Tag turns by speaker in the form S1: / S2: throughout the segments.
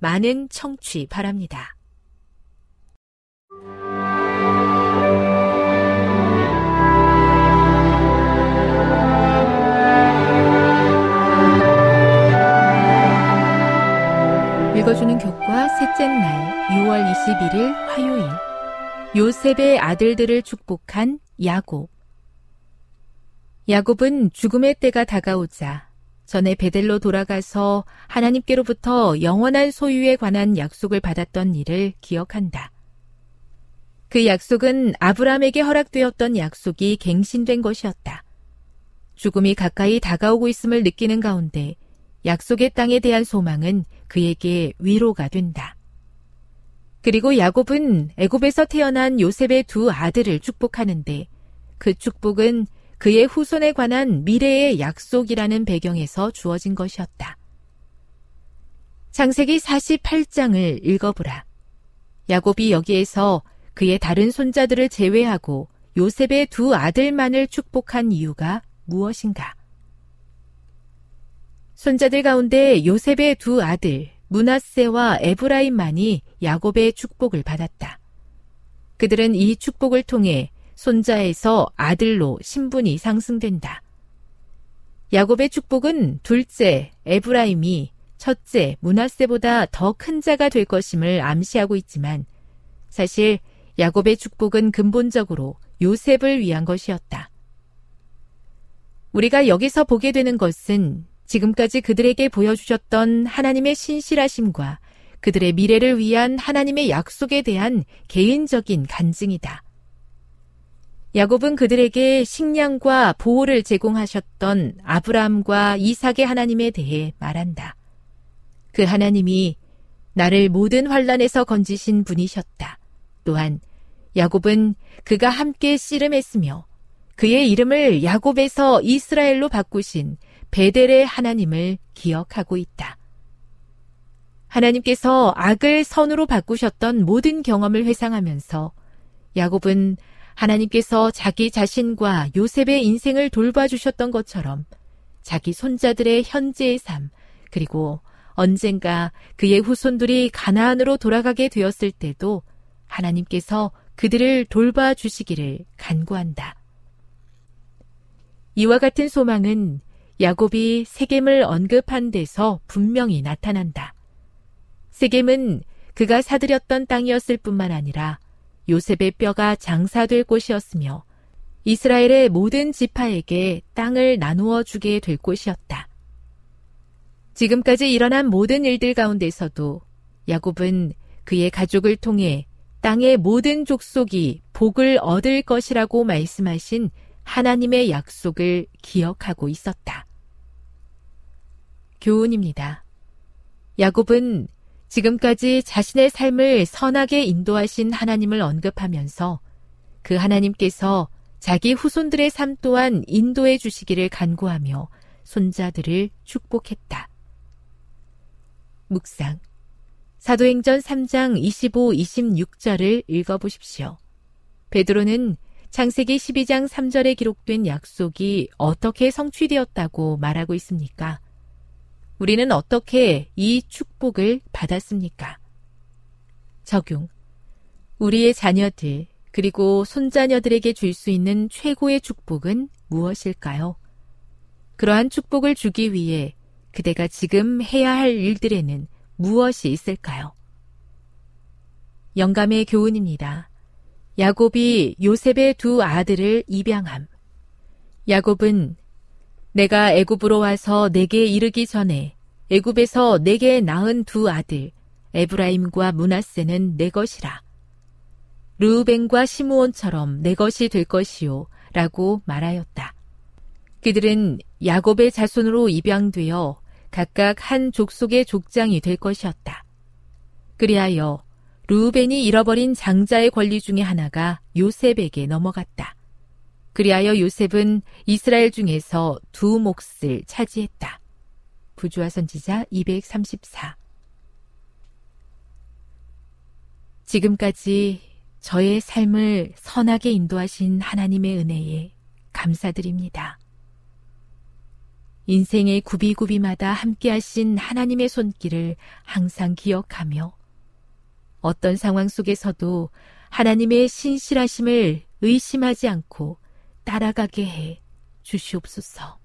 S1: 많은 청취 바랍니다. 읽어주는 교과 셋째 날 6월 21일 화요일 요셉의 아들들을 축복한 야곱 야곱은 죽음의 때가 다가오자 전에 베델로 돌아가서 하나님께로부터 영원한 소유에 관한 약속을 받았던 일을 기억한다. 그 약속은 아브라함에게 허락되었던 약속이 갱신된 것이었다. 죽음이 가까이 다가오고 있음을 느끼는 가운데 약속의 땅에 대한 소망은 그에게 위로가 된다. 그리고 야곱은 애굽에서 태어난 요셉의 두 아들을 축복하는데 그 축복은 그의 후손에 관한 미래의 약속이라는 배경에서 주어진 것이었다. 창세기 48장을 읽어보라. 야곱이 여기에서 그의 다른 손자들을 제외하고 요셉의 두 아들만을 축복한 이유가 무엇인가? 손자들 가운데 요셉의 두 아들 문하세와 에브라임만이 야곱의 축복을 받았다. 그들은 이 축복을 통해 손자에서 아들로 신분이 상승된다. 야곱의 축복은 둘째 에브라임이 첫째 문하세보다 더 큰 자가 될 것임을 암시하고 있지만 사실 야곱의 축복은 근본적으로 요셉을 위한 것이었다. 우리가 여기서 보게 되는 것은 지금까지 그들에게 보여주셨던 하나님의 신실하심과 그들의 미래를 위한 하나님의 약속에 대한 개인적인 간증이다. 야곱은 그들에게 식량과 보호를 제공하셨던 아브라함과 이삭의 하나님에 대해 말한다. 그 하나님이 나를 모든 환란에서 건지신 분이셨다. 또한 야곱은 그가 함께 씨름했으며 그의 이름을 야곱에서 이스라엘로 바꾸신 베델의 하나님을 기억하고 있다. 하나님께서 악을 선으로 바꾸셨던 모든 경험을 회상하면서 야곱은 하나님께서 자기 자신과 요셉의 인생을 돌봐주셨던 것처럼 자기 손자들의 현재의 삶, 그리고 언젠가 그의 후손들이 가나안으로 돌아가게 되었을 때도 하나님께서 그들을 돌봐주시기를 간구한다. 이와 같은 소망은 야곱이 세겜을 언급한 데서 분명히 나타난다. 세겜은 그가 사들였던 땅이었을 뿐만 아니라 요셉의 뼈가 장사될 곳이었으며 이스라엘의 모든 지파에게 땅을 나누어 주게 될 곳이었다. 지금까지 일어난 모든 일들 가운데서도 야곱은 그의 가족을 통해 땅의 모든 족속이 복을 얻을 것이라고 말씀하신 하나님의 약속을 기억하고 있었다. 교훈입니다. 야곱은 지금까지 자신의 삶을 선하게 인도하신 하나님을 언급하면서 그 하나님께서 자기 후손들의 삶 또한 인도해 주시기를 간구하며 손자들을 축복했다. 묵상. 사도행전 3장 25, 26절을 읽어보십시오. 베드로는 창세기 12장 3절에 기록된 약속이 어떻게 성취되었다고 말하고 있습니까? 우리는 어떻게 이 축복을 받았습니까? 적용. 우리의 자녀들, 그리고 손자녀들에게 줄 수 있는 최고의 축복은 무엇일까요? 그러한 축복을 주기 위해 그대가 지금 해야 할 일들에는 무엇이 있을까요? 영감의 교훈입니다. 야곱이 요셉의 두 아들을 입양함. 야곱은 내가 애굽으로 와서 내게 이르기 전에 애굽에서 내게 낳은 두 아들 에브라임과 문하세는 내 것이라. 르우벤과 시므온처럼 내 것이 될 것이요 라고 말하였다. 그들은 야곱의 자손으로 입양되어 각각 한 족속의 족장이 될 것이었다. 그리하여 르우벤이 잃어버린 장자의 권리 중의 하나가 요셉에게 넘어갔다. 그리하여 요셉은 이스라엘 중에서 두 몫을 차지했다. 부주와 선지자 234 지금까지 저의 삶을 선하게 인도하신 하나님의 은혜에 감사드립니다. 인생의 구비구비마다 함께하신 하나님의 손길을 항상 기억하며 어떤 상황 속에서도 하나님의 신실하심을 의심하지 않고 따라가게 해 주시옵소서.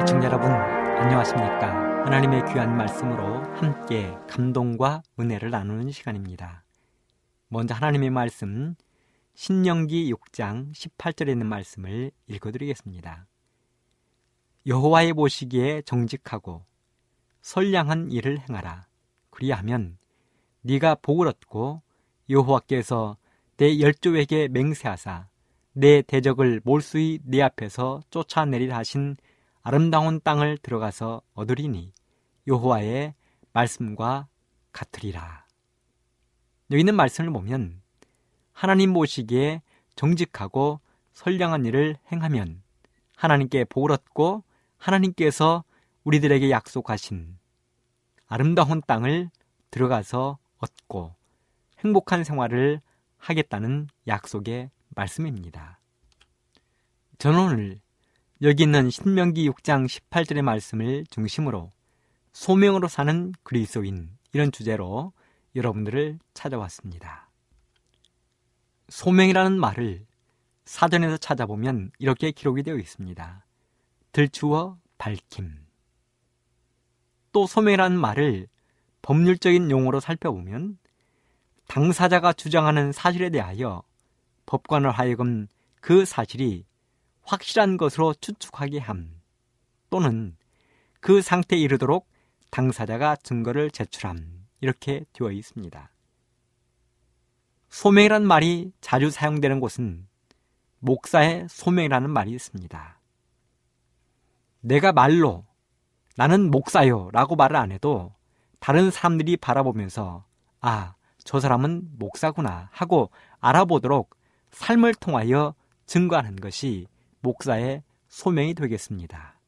S2: 시청자 여러분, 안녕하십니까? 하나님의 귀한 말씀으로 함께 감동과 은혜를 나누는 시간입니다. 먼저 하나님의 말씀 신명기 6장 18절에 있는 말씀을 읽어드리겠습니다. 여호와의 보시기에 정직하고 선량한 일을 행하라. 그리하면 네가 복을 얻고 여호와께서 내 열조에게 맹세하사 내 대적을 몰수히 내 앞에서 쫓아내리라 하신 아름다운 땅을 들어가서 얻으리니 여호와의 말씀과 같으리라. 여기 있는 말씀을 보면 하나님 보시기에 정직하고 선량한 일을 행하면 하나님께 복을 얻고 하나님께서 우리들에게 약속하신 아름다운 땅을 들어가서 얻고 행복한 생활을 하겠다는 약속의 말씀입니다. 저는 오늘 여기 있는 신명기 6장 18절의 말씀을 중심으로 소명으로 사는 그리스도인 이런 주제로 여러분들을 찾아왔습니다. 소명이라는 말을 사전에서 찾아보면 이렇게 기록이 되어 있습니다. 들추어 밝힘. 또 소명이라는 말을 법률적인 용어로 살펴보면 당사자가 주장하는 사실에 대하여 법관을 하여금 그 사실이 확실한 것으로 추측하게 함 또는 그 상태에 이르도록 당사자가 증거를 제출함 이렇게 되어 있습니다. 소명이란 말이 자주 사용되는 곳은 목사의 소명이라는 말이 있습니다. 내가 말로 나는 목사요 라고 말을 안 해도 다른 사람들이 바라보면서 아, 저 사람은 목사구나 하고 알아보도록 삶을 통하여 증거하는 것이 목사의 소명이 되겠습니다.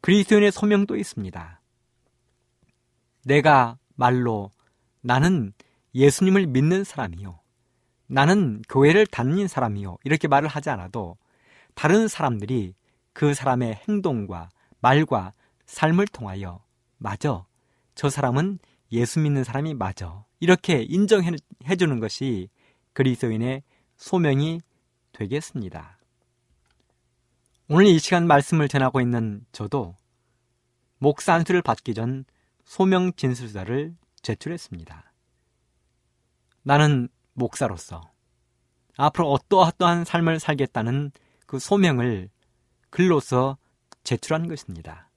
S2: 그리스도인의 소명도 있습니다. 내가 말로 나는 예수님을 믿는 사람이요. 나는 교회를 다니는 사람이요. 이렇게 말을 하지 않아도 다른 사람들이 그 사람의 행동과 말과 삶을 통하여 맞아. 저 사람은 예수 믿는 사람이 맞아. 이렇게 인정해 주는 것이 그리스도인의 소명이 되겠습니다. 오늘 이 시간 말씀을 전하고 있는 저도 목사 안수를 받기 전 소명 진술서를 제출했습니다. 나는 목사로서 앞으로 어떠어떠한 삶을 살겠다는 그 소명을 글로서 제출한 것입니다.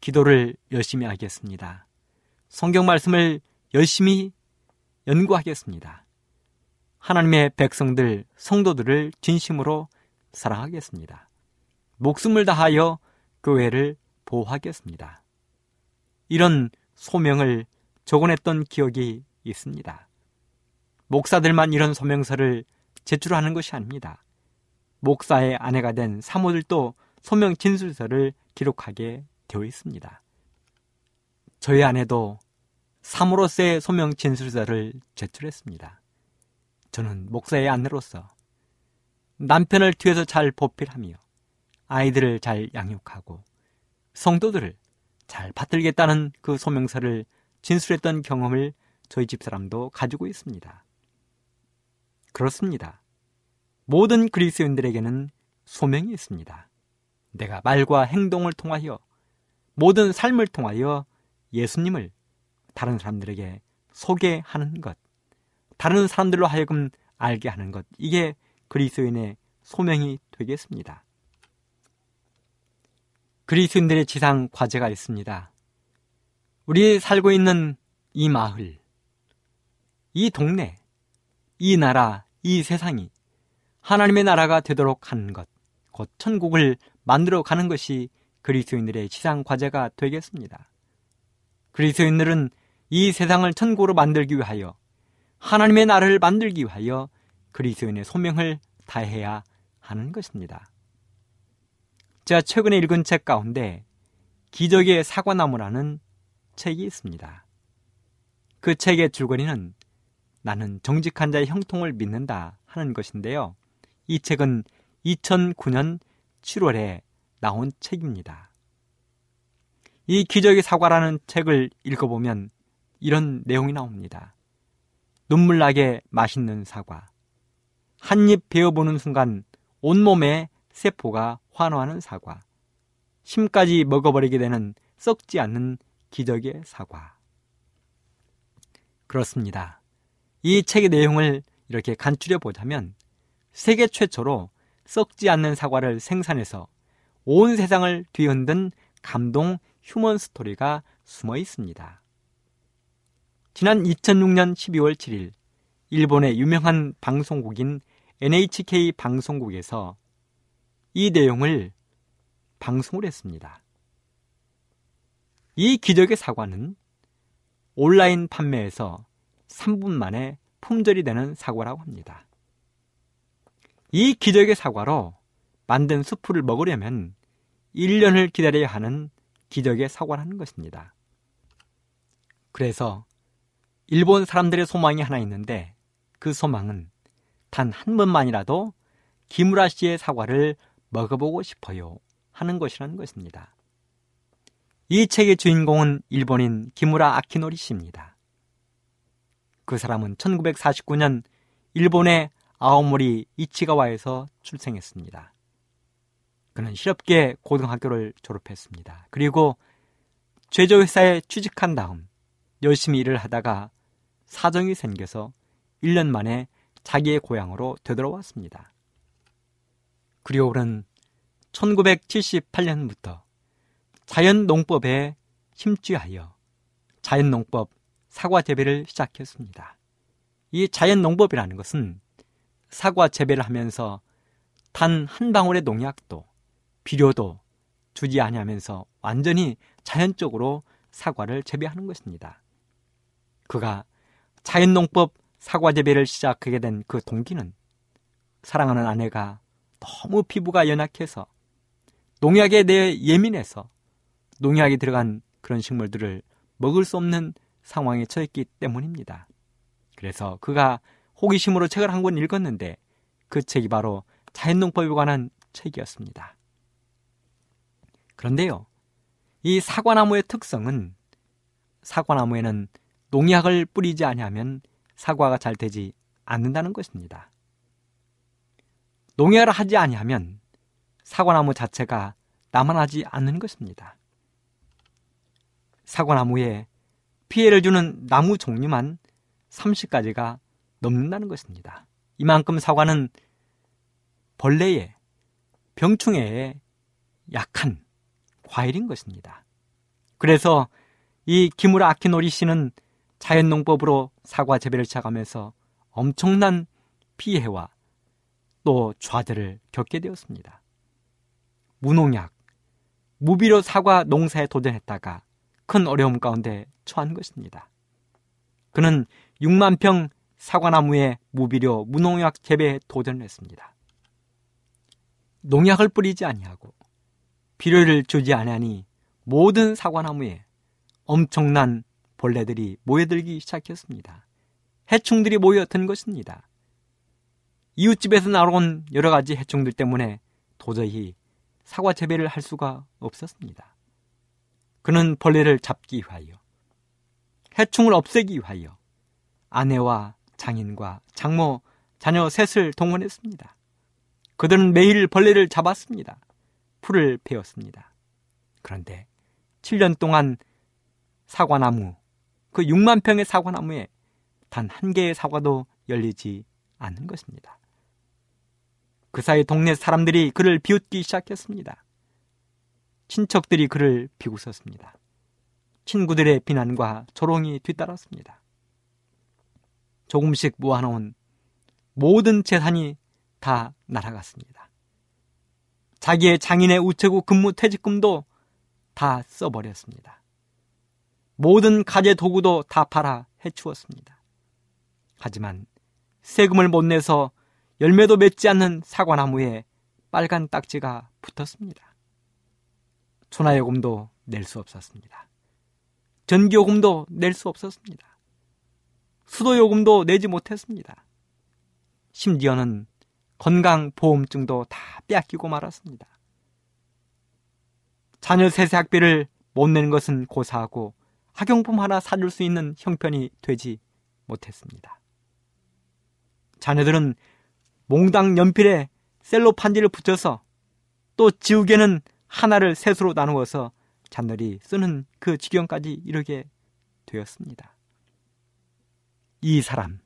S2: 기도를 열심히 하겠습니다. 성경 말씀을 열심히 연구하겠습니다. 하나님의 백성들, 성도들을 진심으로 사랑하겠습니다. 목숨을 다하여 교회를 보호하겠습니다. 이런 소명을 적어냈던 기억이 있습니다. 목사들만 이런 소명서를 제출하는 것이 아닙니다. 목사의 아내가 된 사모들도 소명 진술서를 기록하게 되어 있습니다. 저희 아내도 사모로서의 소명 진술서를 제출했습니다. 저는 목사의 아내로서 남편을 뒤에서 잘 보필하며 아이들을 잘 양육하고 성도들을 잘 받들겠다는 그 소명서를 진술했던 경험을 저희 집사람도 가지고 있습니다. 그렇습니다. 모든 그리스인들에게는 소명이 있습니다. 내가 말과 행동을 통하여 모든 삶을 통하여 예수님을 다른 사람들에게 소개하는 것, 다른 사람들로 하여금 알게 하는 것, 이게 그리스인의 소명이 되겠습니다. 그리스인들의 지상 과제가 있습니다. 우리 살고 있는 이 마을, 이 동네, 이 나라, 이 세상이 하나님의 나라가 되도록 하는 것, 곧 천국을 만들어 가는 것이 그리스도인들의 지상 과제가 되겠습니다. 그리스도인들은 이 세상을 천국으로 만들기 위하여 하나님의 나라를 만들기 위하여 그리스도인의 소명을 다해야 하는 것입니다. 제가 최근에 읽은 책 가운데 기적의 사과나무라는 책이 있습니다. 그 책의 줄거리는 나는 정직한 자의 형통을 믿는다 하는 것인데요. 이 책은 2009년 7월에 나온 책입니다. 이 기적의 사과라는 책을 읽어보면 이런 내용이 나옵니다. 눈물 나게 맛있는 사과. 한 입 베어보는 순간 온몸에 세포가 환호하는 사과. 심까지 먹어버리게 되는 썩지 않는 기적의 사과. 그렇습니다. 이 책의 내용을 이렇게 간추려 보자면 세계 최초로 썩지 않는 사과를 생산해서 온 세상을 뒤흔든 감동 휴먼 스토리가 숨어 있습니다. 지난 2006년 12월 7일 일본의 유명한 방송국인 NHK 방송국에서 이 내용을 방송을 했습니다. 이 기적의 사과는 온라인 판매에서 3분 만에 품절이 되는 사과라고 합니다. 이 기적의 사과로 만든 수프를 먹으려면 1년을 기다려야 하는 기적의 사과라는 것입니다. 그래서 일본 사람들의 소망이 하나 있는데 그 소망은 단 한 번만이라도 기무라 씨의 사과를 먹어보고 싶어요 하는 것이라는 것입니다. 이 책의 주인공은 일본인 기무라 아키노리 씨입니다. 그 사람은 1949년 일본의 아오모리 이치가와에서 출생했습니다. 그는 실업계 고등학교를 졸업했습니다. 그리고 제조회사에 취직한 다음 열심히 일을 하다가 사정이 생겨서 1년 만에 자기의 고향으로 되돌아왔습니다. 그는 1978년부터 자연농법에 심취하여 자연농법 사과 재배를 시작했습니다. 이 자연 농법이라는 것은 사과 재배를 하면서 단 한 방울의 농약도 비료도 주지 아니하면서 완전히 자연적으로 사과를 재배하는 것입니다. 그가 자연 농법 사과 재배를 시작하게 된 그 동기는 사랑하는 아내가 너무 피부가 연약해서 농약에 대해 예민해서 농약이 들어간 그런 식물들을 먹을 수 없는 상황에 처했기 때문입니다. 그래서 그가 호기심으로 책을 한 권 읽었는데 그 책이 바로 자연농법에 관한 책이었습니다. 그런데요, 이 사과나무의 특성은 사과나무에는 농약을 뿌리지 아니하면 사과가 잘 되지 않는다는 것입니다. 농약을 하지 아니하면 사과나무 자체가 남아나지 않는 것입니다. 사과나무에 피해를 주는 나무 종류만 30가지가 넘는다는 것입니다. 이만큼 사과는 벌레에 병충해에 약한 과일인 것입니다. 그래서 이 기무라 아키노리 씨는 자연농법으로 사과 재배를 시작하면서 엄청난 피해와 또 좌절을 겪게 되었습니다. 무농약, 무비료 사과 농사에 도전했다가 큰 어려움 가운데 처한 것입니다. 그는 6만 평 사과나무에 무비료, 무농약 재배에 도전을 했습니다. 농약을 뿌리지 아니하고 비료를 주지 아니하니 모든 사과나무에 엄청난 벌레들이 모여들기 시작했습니다. 해충들이 모여든 것입니다. 이웃집에서 나온 여러 가지 해충들 때문에 도저히 사과 재배를 할 수가 없었습니다. 그는 벌레를 잡기 위하여 해충을 없애기 위하여 아내와 장인과 장모, 자녀 셋을 동원했습니다. 그들은 매일 벌레를 잡았습니다. 풀을 베었습니다. 그런데 7년 동안 사과나무, 그 6만 평의 사과나무에 단 한 개의 사과도 열리지 않는 것입니다. 그 사이 동네 사람들이 그를 비웃기 시작했습니다. 친척들이 그를 비웃었습니다. 친구들의 비난과 조롱이 뒤따랐습니다. 조금씩 모아놓은 모든 재산이 다 날아갔습니다. 자기의 장인의 우체국 근무 퇴직금도 다 써버렸습니다. 모든 가재 도구도 다 팔아 해치웠습니다. 하지만 세금을 못 내서 열매도 맺지 않는 사과나무에 빨간 딱지가 붙었습니다. 전화요금도 낼 수 없었습니다. 전기요금도 낼 수 없었습니다. 수도요금도 내지 못했습니다. 심지어는 건강보험증도 다 빼앗기고 말았습니다. 자녀 세세 학비를 못 내는 것은 고사하고 학용품 하나 사줄 수 있는 형편이 되지 못했습니다. 자녀들은 몽당 연필에 셀로 판지를 붙여서 또 지우개는 하나를 셋으로 나누어서 잔머리 쓰는 그 지경까지 이르게 되었습니다. 이 사람,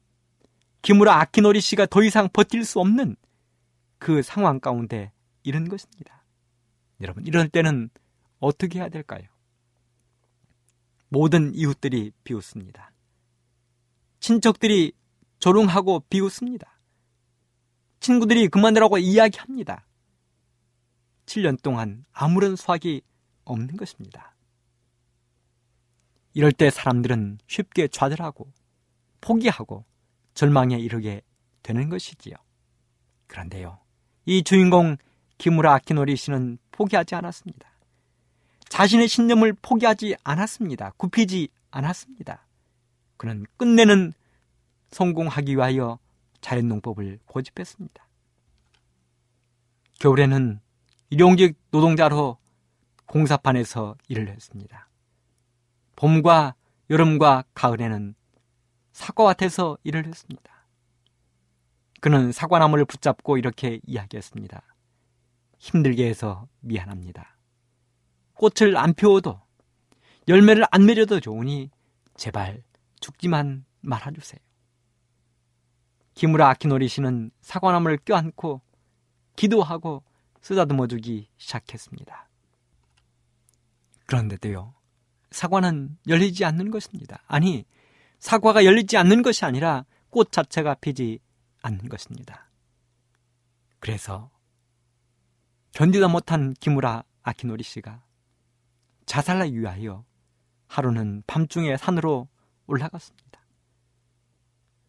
S2: 기무라 아키노리 씨가 더 이상 버틸 수 없는 그 상황 가운데 이런 것입니다. 여러분, 이럴 때는 어떻게 해야 될까요? 모든 이웃들이 비웃습니다. 친척들이 조롱하고 비웃습니다. 친구들이 그만두라고 이야기합니다. 7년 동안 아무런 수확이 없는 것입니다. 이럴 때 사람들은 쉽게 좌절하고 포기하고 절망에 이르게 되는 것이지요. 그런데요, 이 주인공 기무라 아키노리 씨는 포기하지 않았습니다. 자신의 신념을 포기하지 않았습니다. 굽히지 않았습니다. 그는 끝내는 성공하기 위하여 자연농법을 고집했습니다. 겨울에는 일용직 노동자로 공사판에서 일을 했습니다. 봄과 여름과 가을에는 사과밭에서 일을 했습니다. 그는 사과나무를 붙잡고 이렇게 이야기했습니다. 힘들게 해서 미안합니다. 꽃을 안 피워도 열매를 안 맺어도 좋으니 제발 죽지만 말아주세요. 기무라 아키노리 씨는 사과나무를 껴안고 기도하고 쓰다듬어주기 시작했습니다. 그런데도요, 사과는 열리지 않는 것입니다. 아니, 사과가 열리지 않는 것이 아니라 꽃 자체가 피지 않는 것입니다. 그래서 견디다 못한 기무라 아키노리 씨가 자살하기 위하여 하루는 밤중에 산으로 올라갔습니다.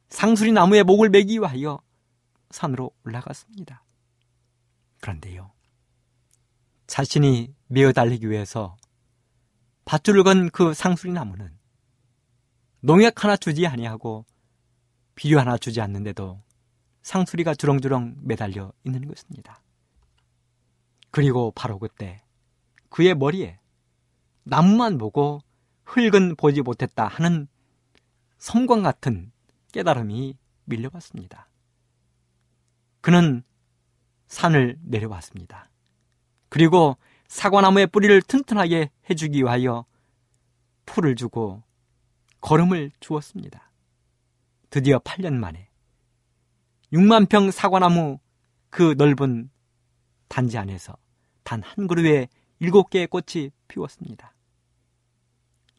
S2: 상수리 나무에 목을 매기 위하여 산으로 올라갔습니다. 그런데요, 자신이 메어 달리기 위해서 밧줄을 건 그 상수리 나무는 농약 하나 주지 아니하고 비료 하나 주지 않는데도 상수리가 주렁주렁 매달려 있는 것입니다. 그리고 바로 그때 그의 머리에 나무만 보고 흙은 보지 못했다 하는 섬광 같은 깨달음이 밀려왔습니다. 그는 산을 내려왔습니다. 그리고 사과나무의 뿌리를 튼튼하게 해주기 위하여 풀을 주고 걸음을 주었습니다. 드디어 8년 만에 6만 평 사과나무 그 넓은 단지 안에서 단 한 그루에 일곱 개의 꽃이 피웠습니다.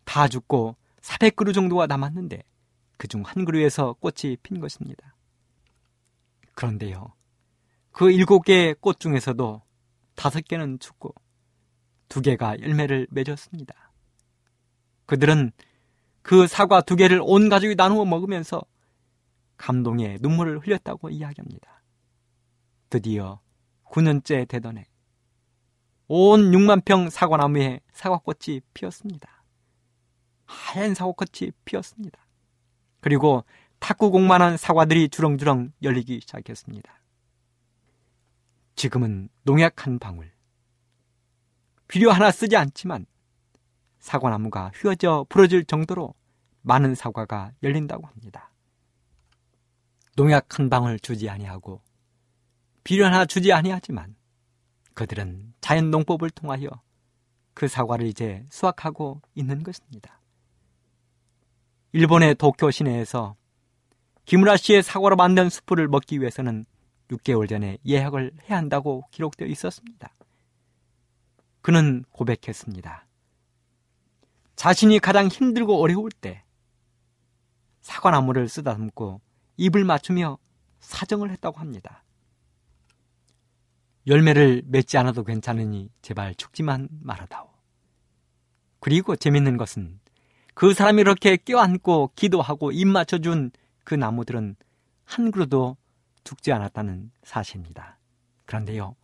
S2: 다 죽고 400그루 정도가 남았는데 그 중 한 그루에서 꽃이 핀 것입니다. 그런데요, 그 일곱 개의 꽃 중에서도 다섯 개는 죽고 두 개가 열매를 맺었습니다. 그들은 그 사과 두 개를 온 가족이 나누어 먹으면서 감동의 눈물을 흘렸다고 이야기합니다. 드디어 9년째 되던 해, 온 6만 평 사과나무에 사과꽃이 피었습니다. 하얀 사과꽃이 피었습니다. 그리고 탁구공만한 사과들이 주렁주렁 열리기 시작했습니다. 지금은 농약 한 방울, 비료 하나 쓰지 않지만 사과나무가 휘어져 부러질 정도로 많은 사과가 열린다고 합니다. 농약 한 방울 주지 아니하고 비료 하나 주지 아니하지만 그들은 자연 농법을 통하여 그 사과를 이제 수확하고 있는 것입니다. 일본의 도쿄 시내에서 기무라 씨의 사과로 만든 수프를 먹기 위해서는 6개월 전에 예약을 해야 한다고 기록되어 있었습니다. 그는 고백했습니다. 자신이 가장 힘들고 어려울 때 사과나무를 쓰다듬고 입을 맞추며 사정을 했다고 합니다. 열매를 맺지 않아도 괜찮으니 제발 죽지만 말아다오. 그리고 재밌는 것은 그 사람이 이렇게 껴안고 기도하고 입 맞춰준 그 나무들은 한 그루도 죽지 않았다는 사실입니다. 그런데요,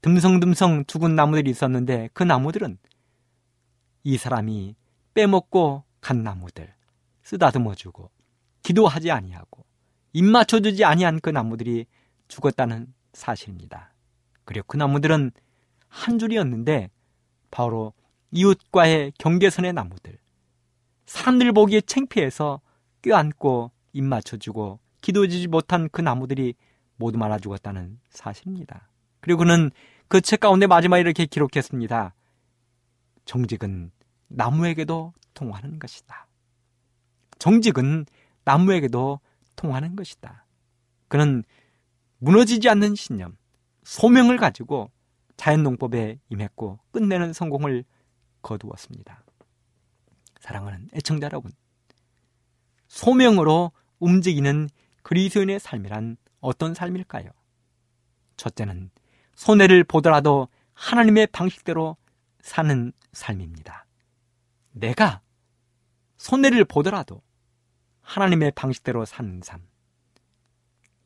S2: 듬성듬성 죽은 나무들이 있었는데 그 나무들은 이 사람이 빼먹고 간 나무들, 쓰다듬어주고 기도하지 아니하고 입 맞춰주지 아니한 그 나무들이 죽었다는 사실입니다. 그리고 그 나무들은 한 줄이었는데 바로 이웃과의 경계선의 나무들. 사람들 보기에 창피해서 껴안고 입 맞춰주고 기도해주지 못한 그 나무들이 모두 말아 죽었다는 사실입니다. 그리고 그는 그 책 가운데 마지막에 이렇게 기록했습니다. 정직은 나무에게도 통하는 것이다. 정직은 나무에게도 통하는 것이다. 그는 무너지지 않는 신념, 소명을 가지고 자연농법에 임했고 끝내는 성공을 거두었습니다. 사랑하는 애청자 여러분, 소명으로 움직이는 그리스도인의 삶이란 어떤 삶일까요? 첫째는 손해를 보더라도 하나님의 방식대로 사는 삶입니다. 내가 손해를 보더라도 하나님의 방식대로 사는 삶.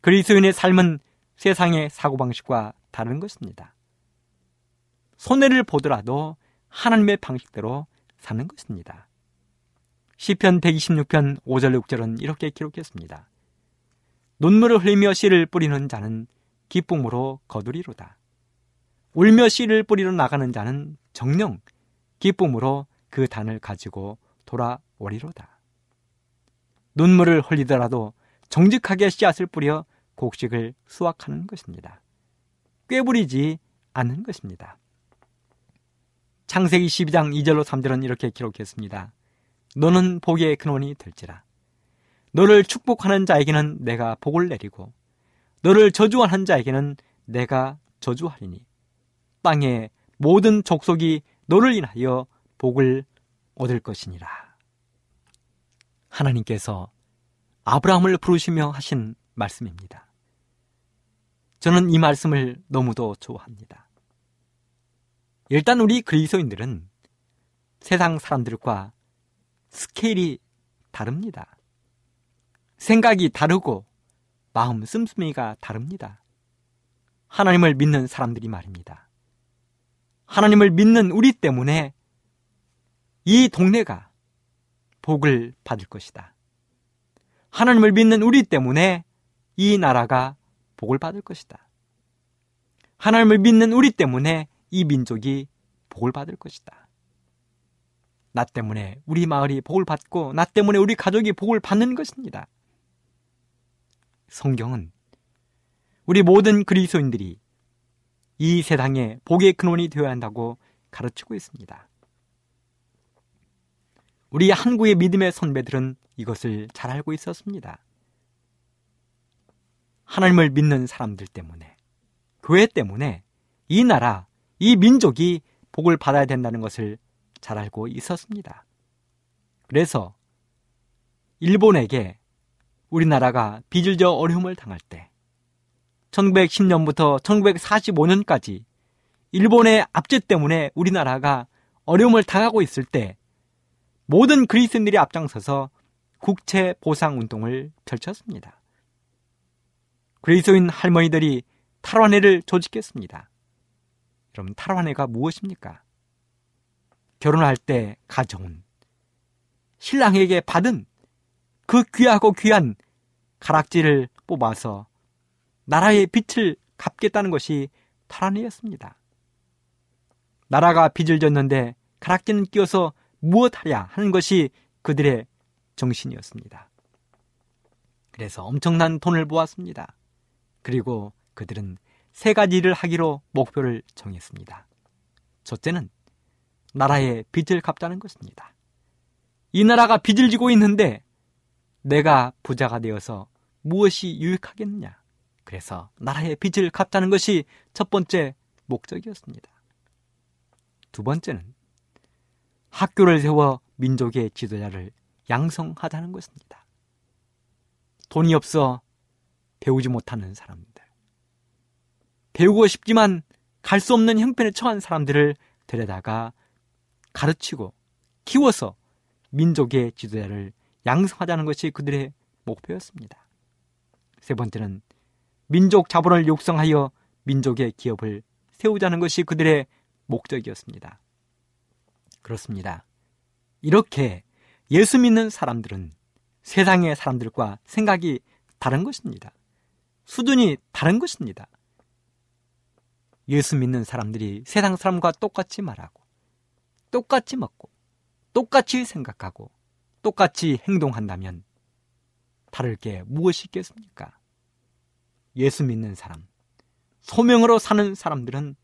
S2: 그리스도인의 삶은 세상의 사고방식과 다른 것입니다. 손해를 보더라도 하나님의 방식대로 사는 것입니다. 시편 126편 5절 6절은 이렇게 기록했습니다. 눈물을 흘리며 씨를 뿌리는 자는 기쁨으로 거두리로다. 울며 씨를 뿌리러 나가는 자는 정령 기쁨으로 그 단을 가지고 돌아오리로다. 눈물을 흘리더라도 정직하게 씨앗을 뿌려 곡식을 수확하는 것입니다. 꾀부리지 않는 것입니다. 창세기 12장 2절로 3절은 이렇게 기록했습니다. 너는 복의 근원이 될지라. 너를 축복하는 자에게는 내가 복을 내리고 너를 저주하는 자에게는 내가 저주하리니 땅의 모든 족속이 너를 인하여 복을 얻을 것이니라. 하나님께서 아브라함을 부르시며 하신 말씀입니다. 저는 이 말씀을 너무도 좋아합니다. 일단 우리 그리스도인들은 세상 사람들과 스케일이 다릅니다. 생각이 다르고 마음 씀씀이가 다릅니다. 하나님을 믿는 사람들이 말입니다. 하나님을 믿는 우리 때문에 이 동네가 복을 받을 것이다. 하나님을 믿는 우리 때문에 이 나라가 복을 받을 것이다. 하나님을 믿는 우리 때문에 이 민족이 복을 받을 것이다. 나 때문에 우리 마을이 복을 받고 나 때문에 우리 가족이 복을 받는 것입니다. 성경은 우리 모든 그리스도인들이 이 세상에 복의 근원이 되어야 한다고 가르치고 있습니다. 우리 한국의 믿음의 선배들은 이것을 잘 알고 있었습니다. 하나님을 믿는 사람들 때문에, 교회 때문에 이 나라, 이 민족이 복을 받아야 된다는 것을 잘 알고 있었습니다. 그래서 일본에게 우리나라가 빚을 져 어려움을 당할 때 1910년부터 1945년까지 일본의 압제 때문에 우리나라가 어려움을 당하고 있을 때 모든 그리스인들이 앞장서서 국채 보상 운동을 펼쳤습니다. 그리스인 할머니들이 탈환회를 조직했습니다. 여러분 탈환회가 무엇입니까? 결혼할 때 가져온 신랑에게 받은 그 귀하고 귀한 가락지를 뽑아서 나라의 빚을 갚겠다는 것이 탈환이었습니다. 나라가 빚을 졌는데 가락지는 끼어서 무엇하랴 하는 것이 그들의 정신이었습니다. 그래서 엄청난 돈을 모았습니다. 그리고 그들은 세 가지 일을 하기로 목표를 정했습니다. 첫째는 나라의 빚을 갚자는 것입니다. 이 나라가 빚을 지고 있는데 내가 부자가 되어서 무엇이 유익하겠느냐. 그래서 나라의 빚을 갚자는 것이 첫 번째 목적이었습니다. 두 번째는 학교를 세워 민족의 지도자를 양성하자는 것입니다. 돈이 없어 배우지 못하는 사람들. 배우고 싶지만 갈 수 없는 형편에 처한 사람들을 데려다가 가르치고 키워서 민족의 지도자를 양성하자는 것이 그들의 목표였습니다. 세 번째는 민족 자본을 육성하여 민족의 기업을 세우자는 것이 그들의 목적이었습니다. 그렇습니다. 이렇게 예수 믿는 사람들은 세상의 사람들과 생각이 다른 것입니다. 수준이 다른 것입니다. 예수 믿는 사람들이 세상 사람과 똑같이 말하고, 똑같이 먹고, 똑같이 생각하고, 똑같이 행동한다면 다를 게 무엇이 있겠습니까? 예수 믿는 사람, 소명으로 사는 사람들은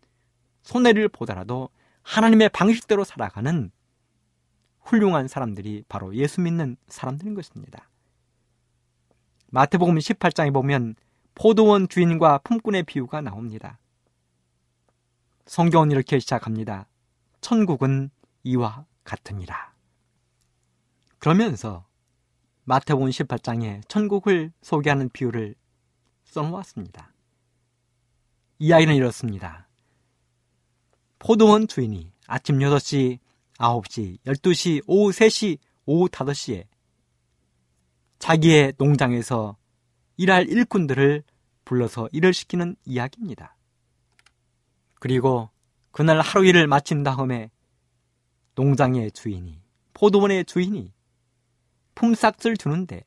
S2: 손해를 보더라도 하나님의 방식대로 살아가는 훌륭한 사람들이 바로 예수 믿는 사람들인 것입니다. 마태복음 18장에 보면 포도원 주인과 품꾼의 비유가 나옵니다. 성경은 이렇게 시작합니다. 천국은 이와 같으니라. 그러면서 마태복음 18장에 천국을 소개하는 비유를 써놓았습니다. 이야기는 이렇습니다. 포도원 주인이 아침 6시, 9시, 12시, 오후 3시, 오후 5시에 자기의 농장에서 일할 일꾼들을 불러서 일을 시키는 이야기입니다. 그리고 그날 하루 일을 마친 다음에 농장의 주인이, 포도원의 주인이 품삯을 주는데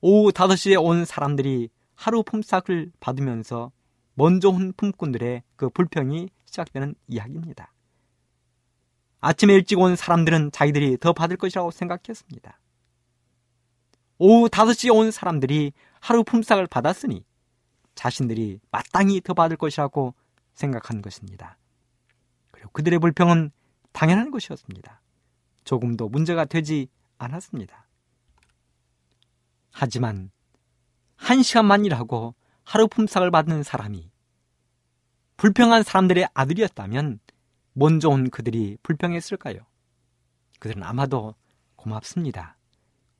S2: 오후 5시에 온 사람들이 하루 품삯을 받으면서 먼저 온 품꾼들의 그 불평이 시작되는 이야기입니다. 아침에 일찍 온 사람들은 자기들이 더 받을 것이라고 생각했습니다. 오후 5시에 온 사람들이 하루 품삯을 받았으니 자신들이 마땅히 더 받을 것이라고 생각한 것입니다. 그리고 그들의 불평은 당연한 것이었습니다. 조금도 문제가 되지 않았습니다. 하지만 한 시간만 일하고 하루 품삯을 받는 사람이 불평한 사람들의 아들이었다면 먼저 온 그들이 불평했을까요? 그들은 아마도 고맙습니다.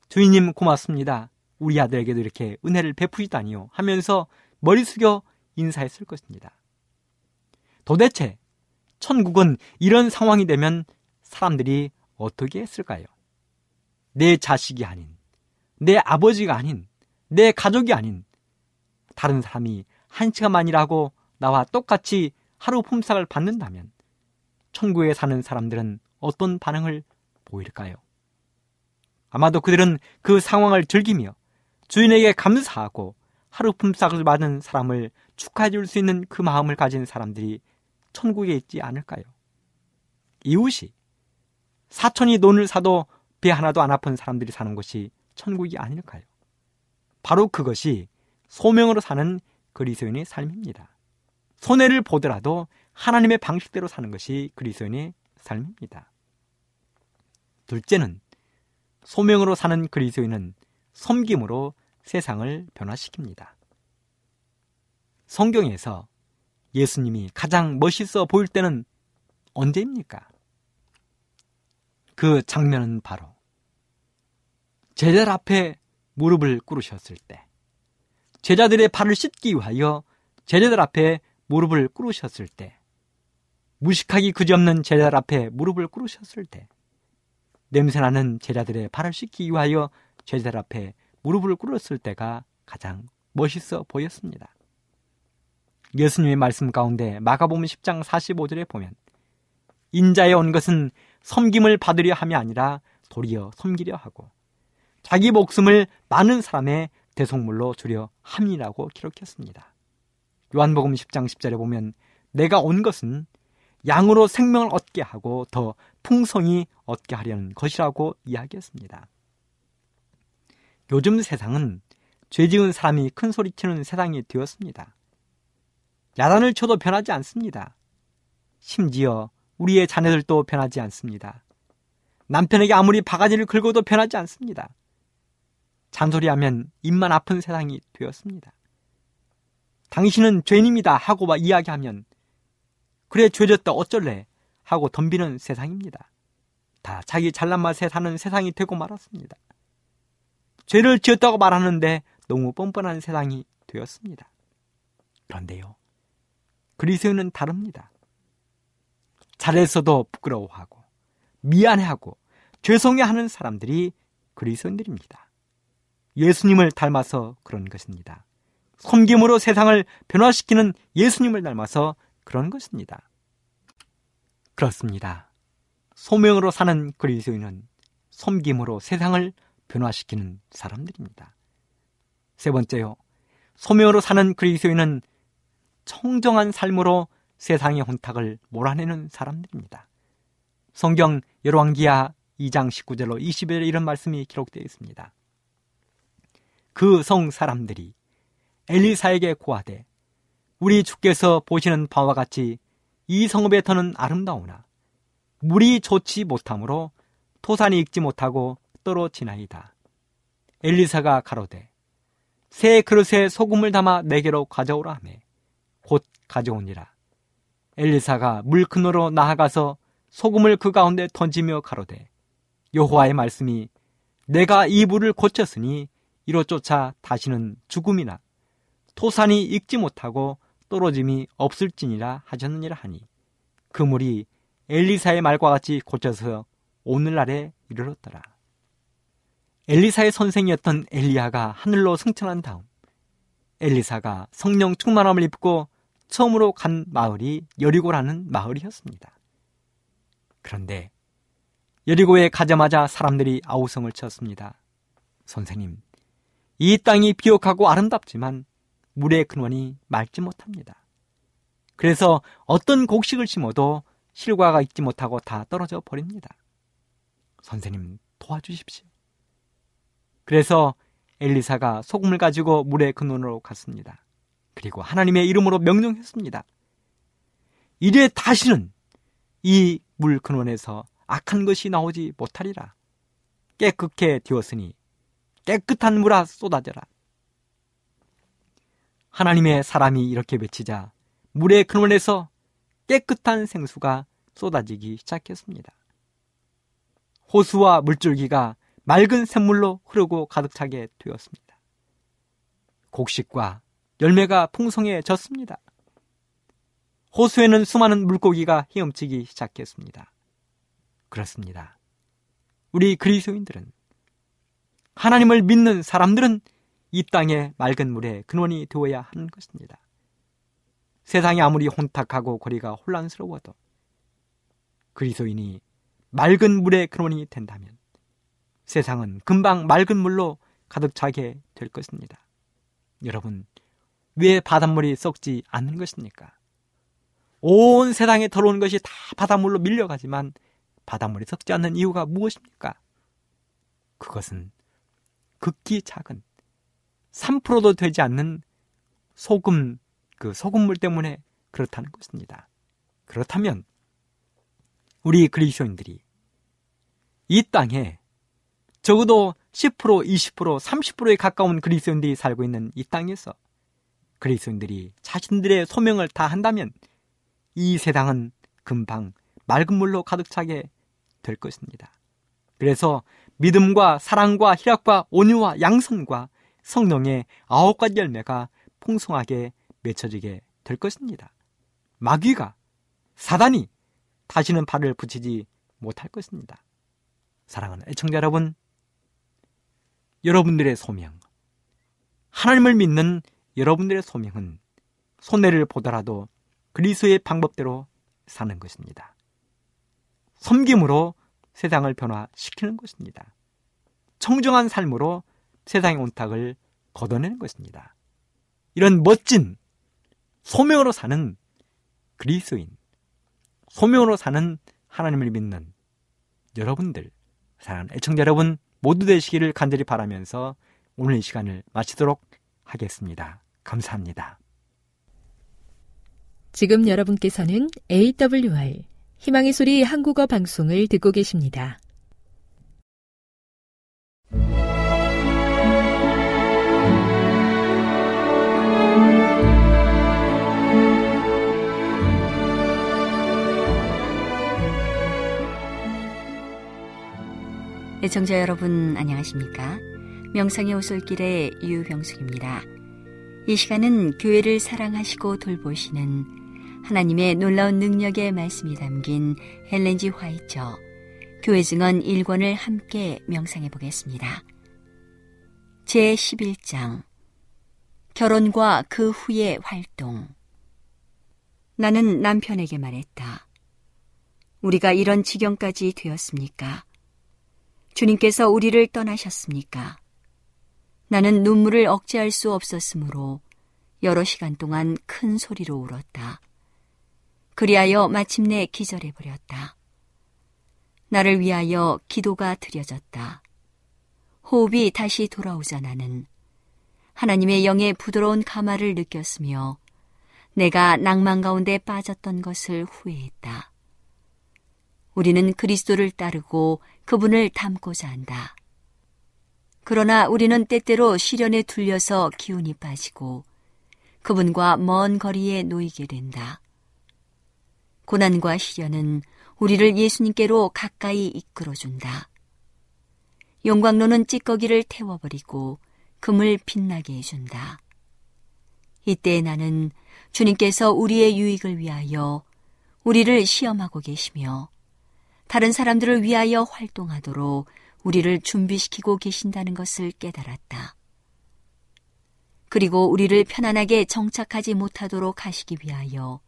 S2: 주인님 고맙습니다. 우리 아들에게도 이렇게 은혜를 베푸시다니요 하면서 머리 숙여 인사했을 것입니다. 도대체 천국은 이런 상황이 되면 사람들이 어떻게 했을까요? 내 자식이 아닌, 내 아버지가 아닌, 내 가족이 아닌 다른 사람이 한 시간만이라고 나와 똑같이 하루 품삯을 받는다면 천국에 사는 사람들은 어떤 반응을 보일까요? 아마도 그들은 그 상황을 즐기며 주인에게 감사하고 하루 품삯을 받은 사람을 축하해 줄 수 있는 그 마음을 가진 사람들이 천국에 있지 않을까요? 이웃이 사촌이 돈을 사도 배 하나도 안 아픈 사람들이 사는 곳이 천국이 아닐까요? 바로 그것이 소명으로 사는 그리스도인의 삶입니다. 손해를 보더라도 하나님의 방식대로 사는 것이 그리스도인의 삶입니다. 둘째는 소명으로 사는 그리스도인은 섬김으로 세상을 변화시킵니다. 성경에서 예수님이 가장 멋있어 보일 때는 언제입니까? 그 장면은 바로 제자들 앞에 무릎을 꿇으셨을 때, 제자들의 발을 씻기 위하여 제자들 앞에 무릎을 꿇으셨을 때, 무식하기 그지없는 제자들 앞에 무릎을 꿇으셨을 때, 냄새나는 제자들의 발을 씻기 위하여 제자들 앞에 무릎을 꿇었을 때가 가장 멋있어 보였습니다. 예수님의 말씀 가운데 마가복음 10장 45절에 보면 인자에 온 것은 섬김을 받으려 함이 아니라 도리어 섬기려 하고 자기 목숨을 많은 사람의 대속물로 주려 함이라고 기록했습니다. 요한복음 10장 10절에 보면 내가 온 것은 양으로 생명을 얻게 하고 더 풍성히 얻게 하려는 것이라고 이야기했습니다. 요즘 세상은 죄 지은 사람이 큰 소리 치는 세상이 되었습니다. 야단을 쳐도 변하지 않습니다. 심지어 우리의 자녀들도 변하지 않습니다. 남편에게 아무리 바가지를 긁어도 변하지 않습니다. 잔소리하면 입만 아픈 세상이 되었습니다. 당신은 죄인입니다 하고 막 이야기하면 그래 죄졌다 어쩔래 하고 덤비는 세상입니다. 다 자기 잘난 맛에 사는 세상이 되고 말았습니다. 죄를 지었다고 말하는데 너무 뻔뻔한 세상이 되었습니다. 그런데요. 그리스도는 다릅니다. 잘했어도 부끄러워하고 미안해하고 죄송해하는 사람들이 그리스도인들입니다. 예수님을 닮아서 그런 것입니다. 섬김으로 세상을 변화시키는 예수님을 닮아서 그런 것입니다. 그렇습니다. 소명으로 사는 그리스도인은 섬김으로 세상을 변화시키는 사람들입니다. 세 번째요. 소명으로 사는 그리스도인은 청정한 삶으로 세상의 혼탁을 몰아내는 사람들입니다. 성경 열왕기하 2장 19절로 20절에 이런 말씀이 기록되어 있습니다. 그 성 사람들이 엘리사에게 고하되 우리 주께서 보시는 바와 같이 이 성읍의 터는 아름다우나 물이 좋지 못하므로 토산이 익지 못하고 떨어지나이다. 엘리사가 가로되 새 그릇에 소금을 담아 내게로 가져오라 하매 곧 가져오니라. 엘리사가 물큰으로 나아가서 소금을 그 가운데 던지며 가로되 여호와의 말씀이 내가 이 물을 고쳤으니 이로 쫓아 다시는 죽음이나 토산이 익지 못하고 떨어짐이 없을지니라 하셨느니라 하니 그 물이 엘리사의 말과 같이 고쳐서 오늘날에 이르렀더라. 엘리사의 선생이었던 엘리야가 하늘로 승천한 다음 엘리사가 성령 충만함을 입고 처음으로 간 마을이 여리고라는 마을이었습니다. 그런데 여리고에 가자마자 사람들이 아우성을 쳤습니다. 선생님, 이 땅이 비옥하고 아름답지만 물의 근원이 맑지 못합니다. 그래서 어떤 곡식을 심어도 실과가 있지 못하고 다 떨어져 버립니다. 선생님 도와주십시오. 그래서 엘리사가 소금을 가지고 물의 근원으로 갔습니다. 그리고 하나님의 이름으로 명령했습니다. 이제 다시는 이 물 근원에서 악한 것이 나오지 못하리라. 깨끗해 되었으니 깨끗한 물아 쏟아져라. 하나님의 사람이 이렇게 외치자 물의 근원에서 깨끗한 생수가 쏟아지기 시작했습니다. 호수와 물줄기가 맑은 샘물로 흐르고 가득 차게 되었습니다. 곡식과 열매가 풍성해졌습니다. 호수에는 수많은 물고기가 헤엄치기 시작했습니다. 그렇습니다. 우리 그리스도인들은 하나님을 믿는 사람들은 이 땅의 맑은 물의 근원이 되어야 하는 것입니다. 세상이 아무리 혼탁하고 거리가 혼란스러워도 그리스도인이 맑은 물의 근원이 된다면 세상은 금방 맑은 물로 가득 차게 될 것입니다. 여러분, 왜 바닷물이 썩지 않는 것입니까? 온 세상에 더러운 것이 다 바닷물로 밀려가지만 바닷물이 썩지 않는 이유가 무엇입니까? 그것은 극히 작은 3%도 되지 않는 소금, 그 소금물 때문에 그렇다는 것입니다. 그렇다면 우리 그리스도인들이 이 땅에 적어도 10%, 20%, 30%에 가까운 그리스도인들이 살고 있는 이 땅에서 그리스도인들이 자신들의 소명을 다 한다면 이 세상은 금방 맑은 물로 가득 차게 될 것입니다. 그래서 믿음과 사랑과 희락과 온유와 양선과 성령의 아홉 가지 열매가 풍성하게 맺혀지게 될 것입니다. 마귀가 사단이 다시는 발을 붙이지 못할 것입니다. 사랑하는 애청자 여러분, 여러분들의 소명, 하나님을 믿는 여러분들의 소명은 손해를 보더라도 그리스의 방법대로 사는 것입니다. 섬김으로 세상을 변화시키는 것입니다. 청정한 삶으로 세상의 온탁을 걷어내는 것입니다. 이런 멋진 소명으로 사는 그리스인, 소명으로 사는 하나님을 믿는 여러분들, 사랑하는 애청자 여러분 모두 되시기를 간절히 바라면서 오늘 이 시간을 마치도록 하겠습니다. 감사합니다.
S1: 지금 여러분께서는 AWR 희망의 소리 한국어 방송을 듣고 계십니다.
S3: 애청자 여러분 안녕하십니까? 명상의 오솔길의 유병숙입니다. 이 시간은 교회를 사랑하시고 돌보시는 하나님의 놀라운 능력의 말씀이 담긴 헬렌지 화이처 교회 증언 1권을 함께 명상해 보겠습니다. 제 11장 결혼과 그 후의 활동 나는 남편에게 말했다. 우리가 이런 지경까지 되었습니까? 주님께서 우리를 떠나셨습니까? 나는 눈물을 억제할 수 없었으므로 여러 시간 동안 큰 소리로 울었다. 그리하여 마침내 기절해 버렸다. 나를 위하여 기도가 드려졌다. 호흡이 다시 돌아오자 나는 하나님의 영의 부드러운 가마를 느꼈으며 내가 낭만 가운데 빠졌던 것을 후회했다. 우리는 그리스도를 따르고 그분을 닮고자 한다. 그러나 우리는 때때로 시련에 둘려서 기운이 빠지고 그분과 먼 거리에 놓이게 된다. 고난과 시련은 우리를 예수님께로 가까이 이끌어준다. 용광로는 찌꺼기를 태워버리고 금을 빛나게 해준다. 이때 나는 주님께서 우리의 유익을 위하여 우리를 시험하고 계시며 다른 사람들을 위하여 활동하도록 우리를 준비시키고 계신다는 것을 깨달았다. 그리고 우리를 편안하게 정착하지 못하도록 하시기 위하여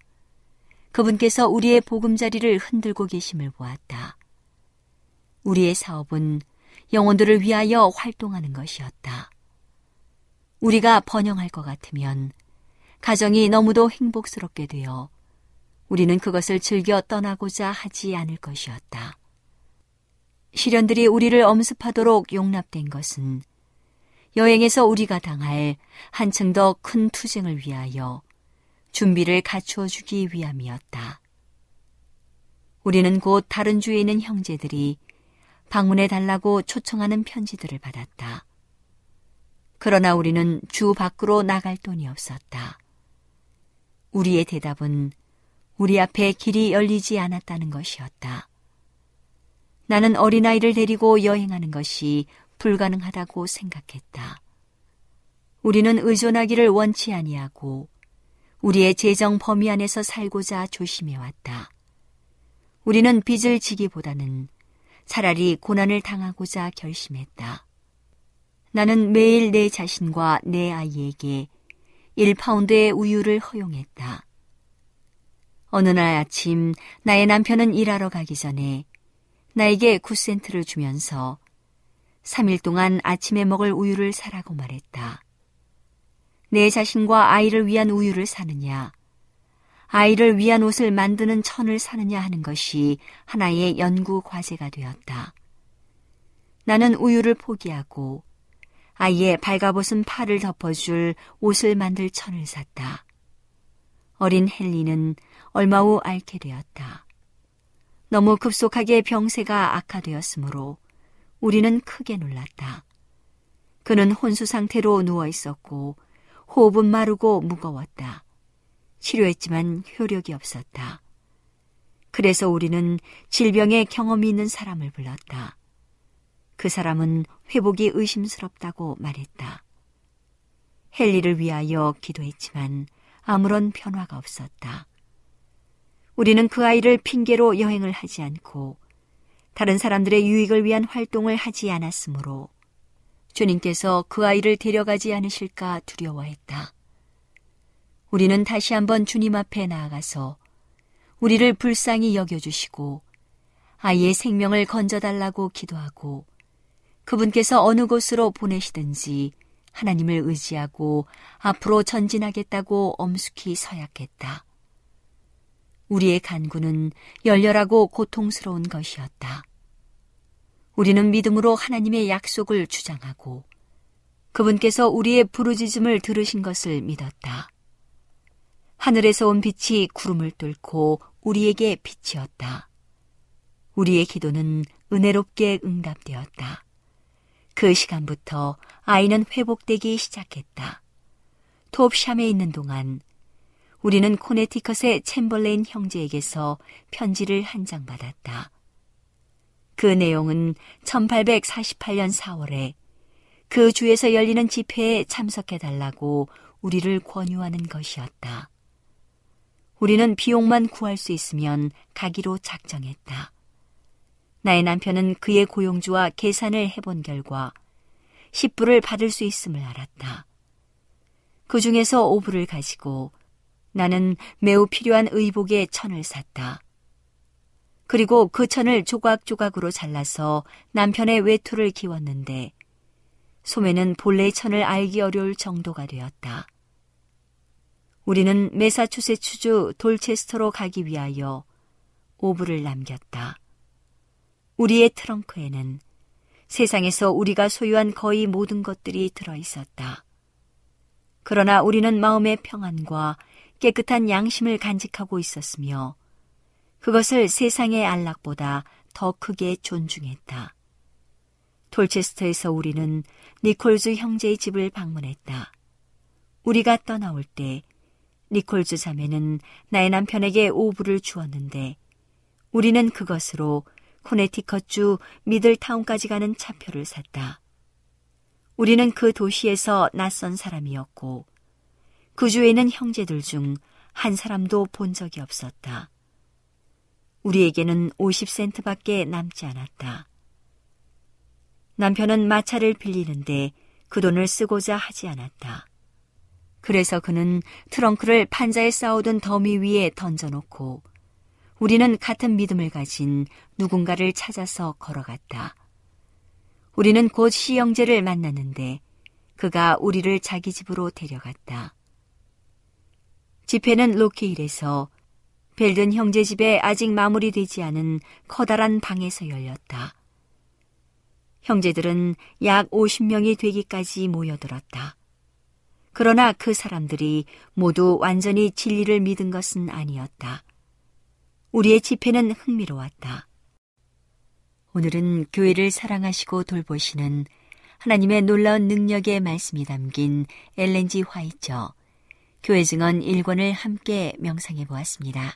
S3: 그분께서 우리의 보금자리를 흔들고 계심을 보았다. 우리의 사업은 영혼들을 위하여 활동하는 것이었다. 우리가 번영할 것 같으면 가정이 너무도 행복스럽게 되어 우리는 그것을 즐겨 떠나고자 하지 않을 것이었다. 시련들이 우리를 엄습하도록 용납된 것은 여행에서 우리가 당할 한층 더 큰 투쟁을 위하여 준비를 갖추어 주기 위함이었다. 우리는 곧 다른 주에 있는 형제들이 방문해 달라고 초청하는 편지들을 받았다. 그러나 우리는 주 밖으로 나갈 돈이 없었다. 우리의 대답은 우리 앞에 길이 열리지 않았다는 것이었다. 나는 어린아이를 데리고 여행하는 것이 불가능하다고 생각했다. 우리는 의존하기를 원치 아니하고 우리의 재정 범위 안에서 살고자 조심해왔다. 우리는 빚을 지기보다는 차라리 고난을 당하고자 결심했다. 나는 매일 내 자신과 내 아이에게 1파운드의 우유를 허용했다. 어느 날 아침 나의 남편은 일하러 가기 전에 나에게 9센트를 주면서 3일 동안 아침에 먹을 우유를 사라고 말했다. 내 자신과 아이를 위한 우유를 사느냐, 아이를 위한 옷을 만드는 천을 사느냐 하는 것이 하나의 연구 과제가 되었다. 나는 우유를 포기하고 아이의 발가벗은 팔을 덮어줄 옷을 만들 천을 샀다. 어린 헨리는 얼마 후 앓게 되었다. 너무 급속하게 병세가 악화되었으므로 우리는 크게 놀랐다. 그는 혼수 상태로 누워 있었고 호흡은 마르고 무거웠다. 치료했지만 효력이 없었다. 그래서 우리는 질병에 경험이 있는 사람을 불렀다. 그 사람은 회복이 의심스럽다고 말했다. 헨리를 위하여 기도했지만 아무런 변화가 없었다. 우리는 그 아이를 핑계로 여행을 하지 않고 다른 사람들의 유익을 위한 활동을 하지 않았으므로 주님께서 그 아이를 데려가지 않으실까 두려워했다. 우리는 다시 한번 주님 앞에 나아가서 우리를 불쌍히 여겨주시고 아이의 생명을 건져달라고 기도하고 그분께서 어느 곳으로 보내시든지 하나님을 의지하고 앞으로 전진하겠다고 엄숙히 서약했다. 우리의 간구는 열렬하고 고통스러운 것이었다. 우리는 믿음으로 하나님의 약속을 주장하고 그분께서 우리의 부르짖음을 들으신 것을 믿었다. 하늘에서 온 빛이 구름을 뚫고 우리에게 빛이었다. 우리의 기도는 은혜롭게 응답되었다. 그 시간부터 아이는 회복되기 시작했다. 톱샴에 있는 동안 우리는 코네티컷의 챔벌레인 형제에게서 편지를 한 장 받았다. 그 내용은 1848년 4월에 그 주에서 열리는 집회에 참석해달라고 우리를 권유하는 것이었다. 우리는 비용만 구할 수 있으면 가기로 작정했다. 나의 남편은 그의 고용주와 계산을 해본 결과 10불을 받을 수 있음을 알았다. 그 중에서 5불을 가지고 나는 매우 필요한 의복의 천을 샀다. 그리고 그 천을 조각조각으로 잘라서 남편의 외투를 기웠는데 소매는 본래의 천을 알기 어려울 정도가 되었다. 우리는 메사추세츠주 돌체스터로 가기 위하여 오브를 남겼다. 우리의 트렁크에는 세상에서 우리가 소유한 거의 모든 것들이 들어 있었다. 그러나 우리는 마음의 평안과 깨끗한 양심을 간직하고 있었으며 그것을 세상의 안락보다 더 크게 존중했다. 돌체스터에서 우리는 니콜즈 형제의 집을 방문했다. 우리가 떠나올 때 니콜즈 자매는 나의 남편에게 오브를 주었는데 우리는 그것으로 코네티컷주 미들타운까지 가는 차표를 샀다. 우리는 그 도시에서 낯선 사람이었고 그 주에는 형제들 중 한 사람도 본 적이 없었다. 우리에게는 50센트밖에 남지 않았다. 남편은 마차를 빌리는데 그 돈을 쓰고자 하지 않았다. 그래서 그는 트렁크를 판자에 쌓아둔 더미 위에 던져놓고 우리는 같은 믿음을 가진 누군가를 찾아서 걸어갔다. 우리는 곧 시영제를 만났는데 그가 우리를 자기 집으로 데려갔다. 집회는 로케일에서 벨든 형제 집에 아직 마무리되지 않은 커다란 방에서 열렸다. 형제들은 약 50명이 되기까지 모여들었다. 그러나 그 사람들이 모두 완전히 진리를 믿은 것은 아니었다. 우리의 집회는 흥미로웠다. 오늘은 교회를 사랑하시고 돌보시는 하나님의 놀라운 능력의 말씀이 담긴 엘렌지 화이처 교회 증언 1권을 함께 명상해 보았습니다.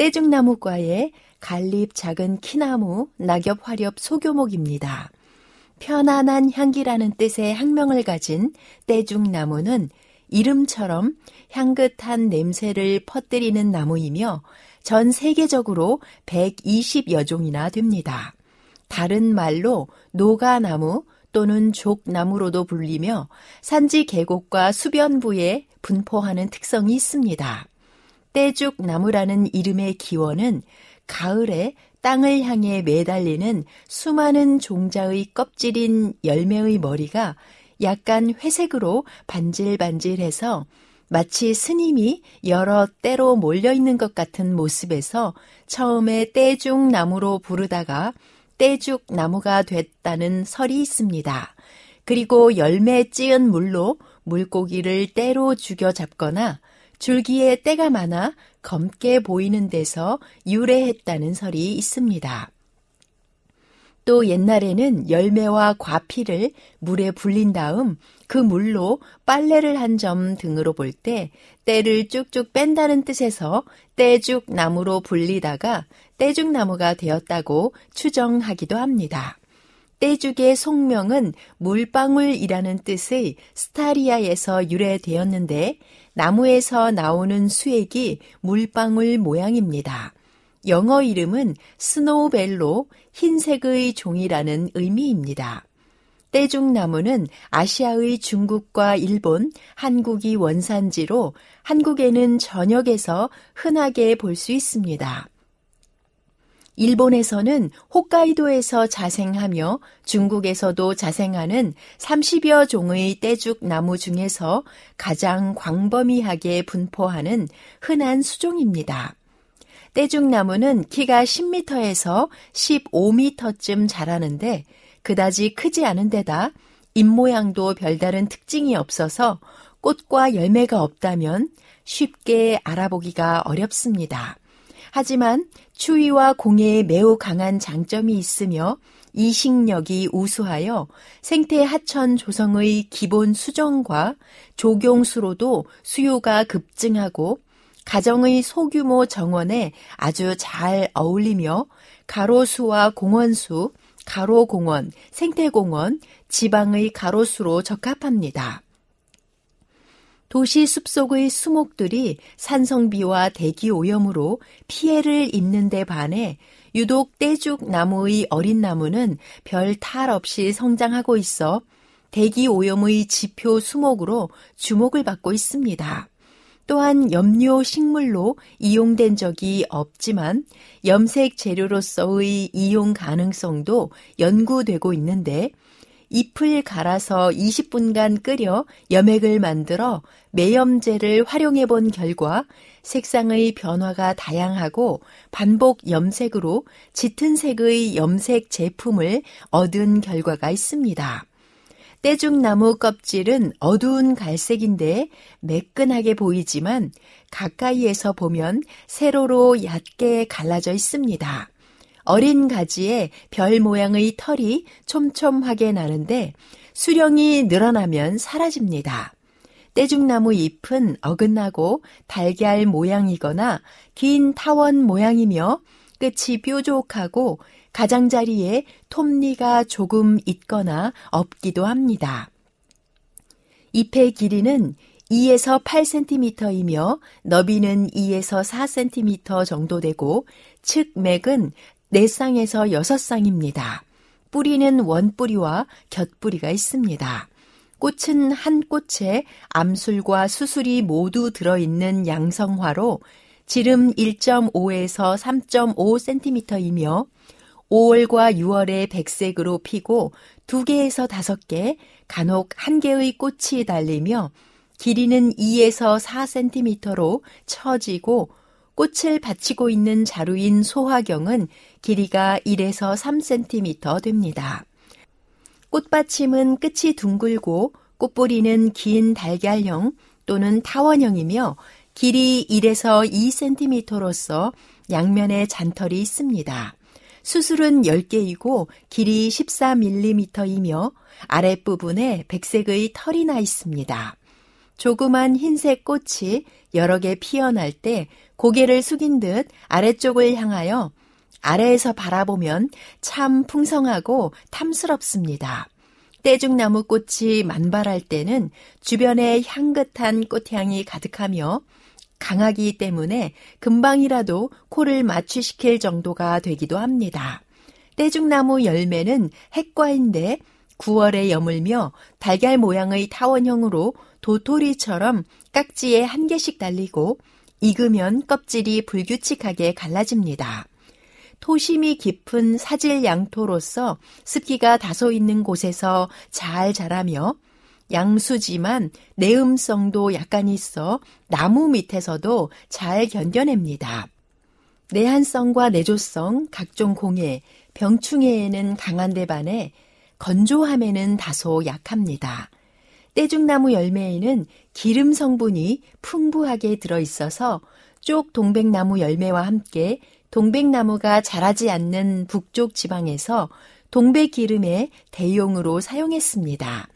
S4: 떼죽나무과의 갈립 작은 키나무, 낙엽 화렵 소교목입니다. 편안한 향기라는 뜻의 학명을 가진 떼죽나무는 이름처럼 향긋한 냄새를 퍼뜨리는 나무이며 전 세계적으로 120여 종이나 됩니다. 다른 말로 노가나무 또는 족나무로도 불리며 산지 계곡과 수변부에 분포하는 특성이 있습니다. 떼죽나무라는 이름의 기원은 가을에 땅을 향해 매달리는 수많은 종자의 껍질인 열매의 머리가 약간 회색으로 반질반질해서 마치 스님이 여러 때로 몰려있는 것 같은 모습에서 처음에 떼죽 나무로 부르다가 떼죽 나무가 됐다는 설이 있습니다. 그리고 열매 찌은 물로 물고기를 때로 죽여 잡거나 줄기에 때가 많아 검게 보이는 데서 유래했다는 설이 있습니다. 또 옛날에는 열매와 과피를 물에 불린 다음 그 물로 빨래를 한 점 등으로 볼 때 때를 쭉쭉 뺀다는 뜻에서 떼죽 나무로 불리다가 떼죽 나무가 되었다고 추정하기도 합니다. 떼죽의 속명은 물방울이라는 뜻의 스타리아에서 유래되었는데 나무에서 나오는 수액이 물방울 모양입니다. 영어 이름은 스노우벨로 흰색의 종이라는 의미입니다. 떼죽나무는 아시아의 중국과 일본, 한국이 원산지로 한국에는 전역에서 흔하게 볼 수 있습니다. 일본에서는 홋카이도에서 자생하며 중국에서도 자생하는 30여 종의 떼죽 나무 중에서 가장 광범위하게 분포하는 흔한 수종입니다. 떼죽나무는 키가 10m에서 15m쯤 자라는데 그다지 크지 않은 데다 잎모양도 별다른 특징이 없어서 꽃과 열매가 없다면 쉽게 알아보기가 어렵습니다. 하지만 추위와 공해에 매우 강한 장점이 있으며 이식력이 우수하여 생태 하천 조성의 기본 수정과 조경수로도 수요가 급증하고 가정의 소규모 정원에 아주 잘 어울리며 가로수와 공원수, 가로공원, 생태공원, 지방의 가로수로 적합합니다. 도시 숲속의 수목들이 산성비와 대기 오염으로 피해를 입는 데 반해 유독 떼죽 나무의 어린 나무는 별 탈 없이 성장하고 있어 대기 오염의 지표 수목으로 주목을 받고 있습니다. 또한 염료 식물로 이용된 적이 없지만 염색 재료로서의 이용 가능성도 연구되고 있는데 잎을 갈아서 20분간 끓여 염액을 만들어 매염제를 활용해 본 결과 색상의 변화가 다양하고 반복 염색으로 짙은 색의 염색 제품을 얻은 결과가 있습니다. 떼죽나무 껍질은 어두운 갈색인데 매끈하게 보이지만 가까이에서 보면 세로로 얕게 갈라져 있습니다. 어린 가지에 별 모양의 털이 촘촘하게 나는데 수령이 늘어나면 사라집니다. 떼죽나무 잎은 어긋나고 달걀 모양이거나 긴 타원 모양이며 끝이 뾰족하고 가장자리에 톱니가 조금 있거나 없기도 합니다. 잎의 길이는 2에서 8cm이며 너비는 2에서 4cm 정도 되고 측맥은 4쌍에서 6쌍입니다. 뿌리는 원뿌리와 곁뿌리가 있습니다. 꽃은 한 꽃에 암술과 수술이 모두 들어있는 양성화로 지름 1.5에서 3.5cm이며 5월과 6월에 백색으로 피고 2개에서 5개, 간혹 1개의 꽃이 달리며 길이는 2에서 4cm로 처지고 꽃을 받치고 있는 자루인 소화경은 길이가 1에서 3cm 됩니다. 꽃받침은 끝이 둥글고 꽃뿌리는 긴 달걀형 또는 타원형이며 길이 1에서 2cm로서 양면에 잔털이 있습니다. 수술은 10개이고 길이 14mm이며 아랫부분에 백색의 털이 나 있습니다. 조그만 흰색 꽃이 여러 개 피어날 때 고개를 숙인 듯 아래쪽을 향하여 아래에서 바라보면 참 풍성하고 탐스럽습니다. 떼죽나무 꽃이 만발할 때는 주변에 향긋한 꽃향이 가득하며 강하기 때문에 금방이라도 코를 마취시킬 정도가 되기도 합니다. 떼죽나무 열매는 핵과인데 9월에 여물며 달걀 모양의 타원형으로 도토리처럼 깍지에 한 개씩 달리고 익으면 껍질이 불규칙하게 갈라집니다. 토심이 깊은 사질 양토로서 습기가 다소 있는 곳에서 잘 자라며 양수지만 내음성도 약간 있어 나무 밑에서도 잘 견뎌냅니다. 내한성과 내조성, 각종 공해, 병충해에는 강한 데 반해 건조함에는 다소 약합니다. 떼죽나무 열매에는 기름 성분이 풍부하게 들어있어서 쪽 동백나무 열매와 함께 동백나무가 자라지 않는 북쪽 지방에서 동백기름의 대용으로 사용했습니다.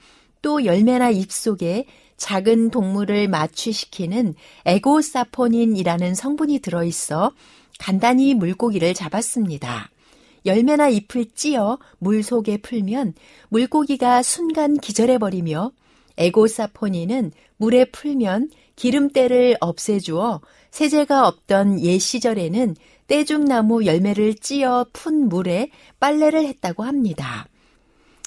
S4: 또 열매나 잎 속에 작은 동물을 마취시키는 에고사포닌이라는 성분이 들어있어 간단히 물고기를 잡았습니다. 열매나 잎을 찧어 물 속에 풀면 물고기가 순간 기절해버리며 에고사포닌은 물에 풀면 기름때를 없애주어 세제가 없던 옛 시절에는 떼죽나무 열매를 찧어 푼 물에 빨래를 했다고 합니다.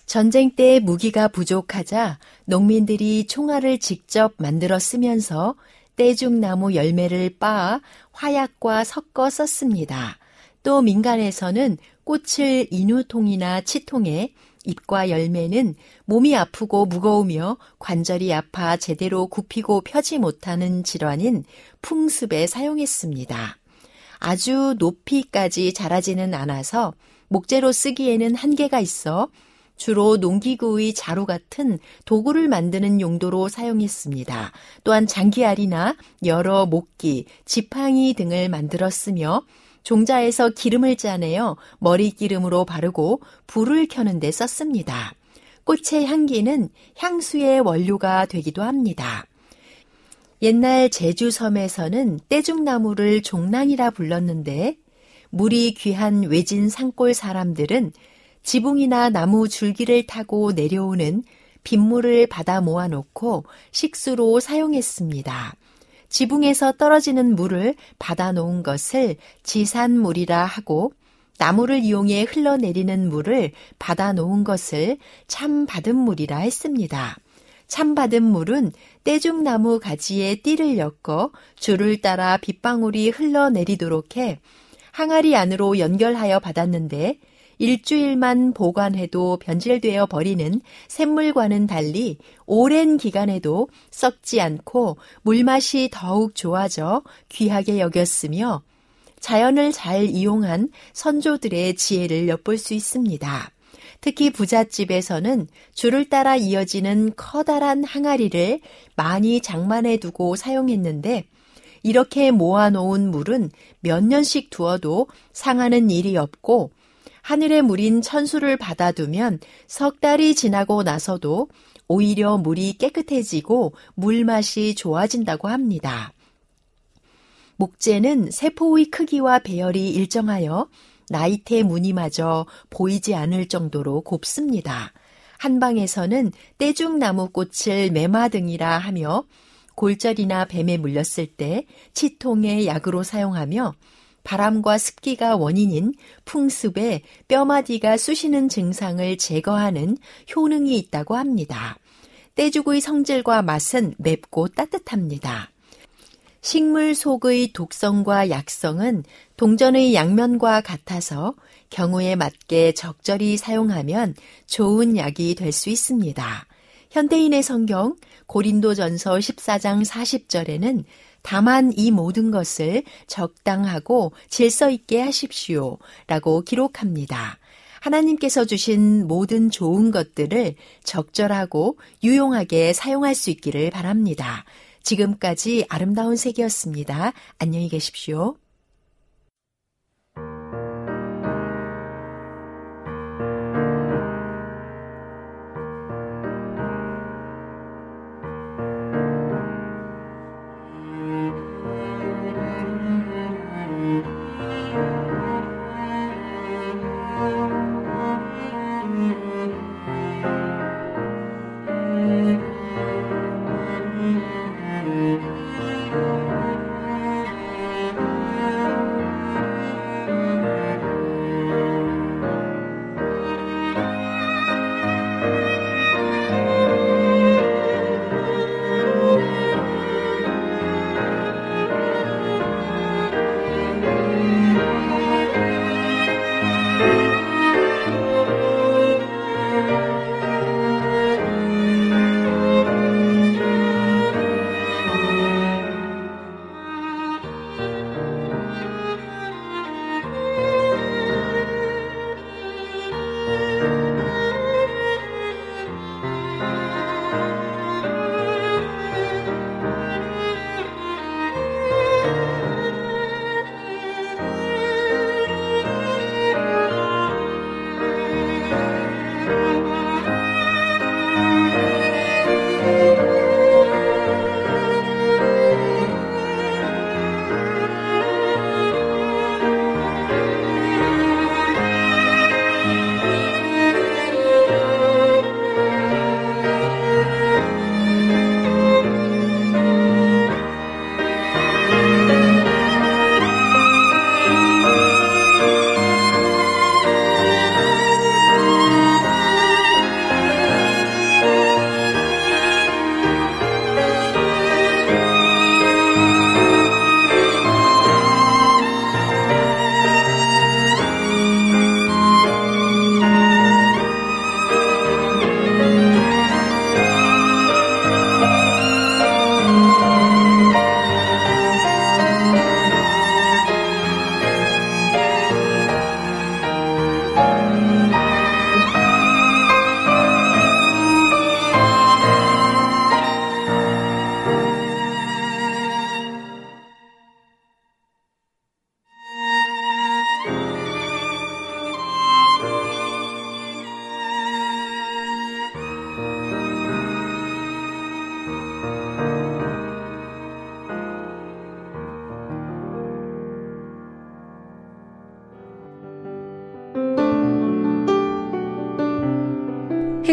S4: 전쟁 때 무기가 부족하자 농민들이 총알을 직접 만들어 쓰면서 떼죽나무 열매를 빻아 화약과 섞어 썼습니다. 또 민간에서는 꽃을 인후통이나 치통에 잎과 열매는 몸이 아프고 무거우며 관절이 아파 제대로 굽히고 펴지 못하는 질환인 풍습에 사용했습니다. 아주 높이까지 자라지는 않아서 목재로 쓰기에는 한계가 있어 주로 농기구의 자루 같은 도구를 만드는 용도로 사용했습니다. 또한 장기알이나 여러 목기, 지팡이 등을 만들었으며 종자에서 기름을 짜내어 머리 기름으로 바르고 불을 켜는 데 썼습니다. 꽃의 향기는 향수의 원료가 되기도 합니다. 옛날 제주 섬에서는 떼죽나무를 종랑이라 불렀는데 물이 귀한 외진 산골 사람들은 지붕이나 나무 줄기를 타고 내려오는 빗물을 받아 모아놓고 식수로 사용했습니다. 지붕에서 떨어지는 물을 받아 놓은 것을 지산물이라 하고 나무를 이용해 흘러내리는 물을 받아 놓은 것을 참바닷물이라 했습니다. 참바닷물은 떼죽나무 가지에 띠를 엮어 줄을 따라 빗방울이 흘러내리도록 해 항아리 안으로 연결하여 받았는데 일주일만 보관해도 변질되어 버리는 샘물과는 달리 오랜 기간에도 썩지 않고 물맛이 더욱 좋아져 귀하게 여겼으며 자연을 잘 이용한 선조들의 지혜를 엿볼 수 있습니다. 특히 부잣집에서는 줄을 따라 이어지는 커다란 항아리를 많이 장만해 두고 사용했는데 이렇게 모아놓은 물은 몇 년씩 두어도 상하는 일이 없고 하늘의 물인 천수를 받아두면 석 달이 지나고 나서도 오히려 물이 깨끗해지고 물맛이 좋아진다고 합니다. 목재는 세포의 크기와 배열이 일정하여 나이테 무늬마저 보이지 않을 정도로 곱습니다. 한방에서는 떼죽나무 꽃을 매마등이라 하며 골절이나 뱀에 물렸을 때 치통의 약으로 사용하며 바람과 습기가 원인인 풍습에 뼈마디가 쑤시는 증상을 제거하는 효능이 있다고 합니다. 떼죽의 성질과 맛은 맵고 따뜻합니다. 식물 속의 독성과 약성은 동전의 양면과 같아서 경우에 맞게 적절히 사용하면 좋은 약이 될 수 있습니다. 현대인의 성경 고린도전서 14장 40절에는 다만 이 모든 것을 적당하고 질서 있게 하십시오. 라고 기록합니다. 하나님께서 주신 모든 좋은 것들을 적절하고 유용하게 사용할 수 있기를 바랍니다. 지금까지 아름다운 색이었습니다. 안녕히 계십시오.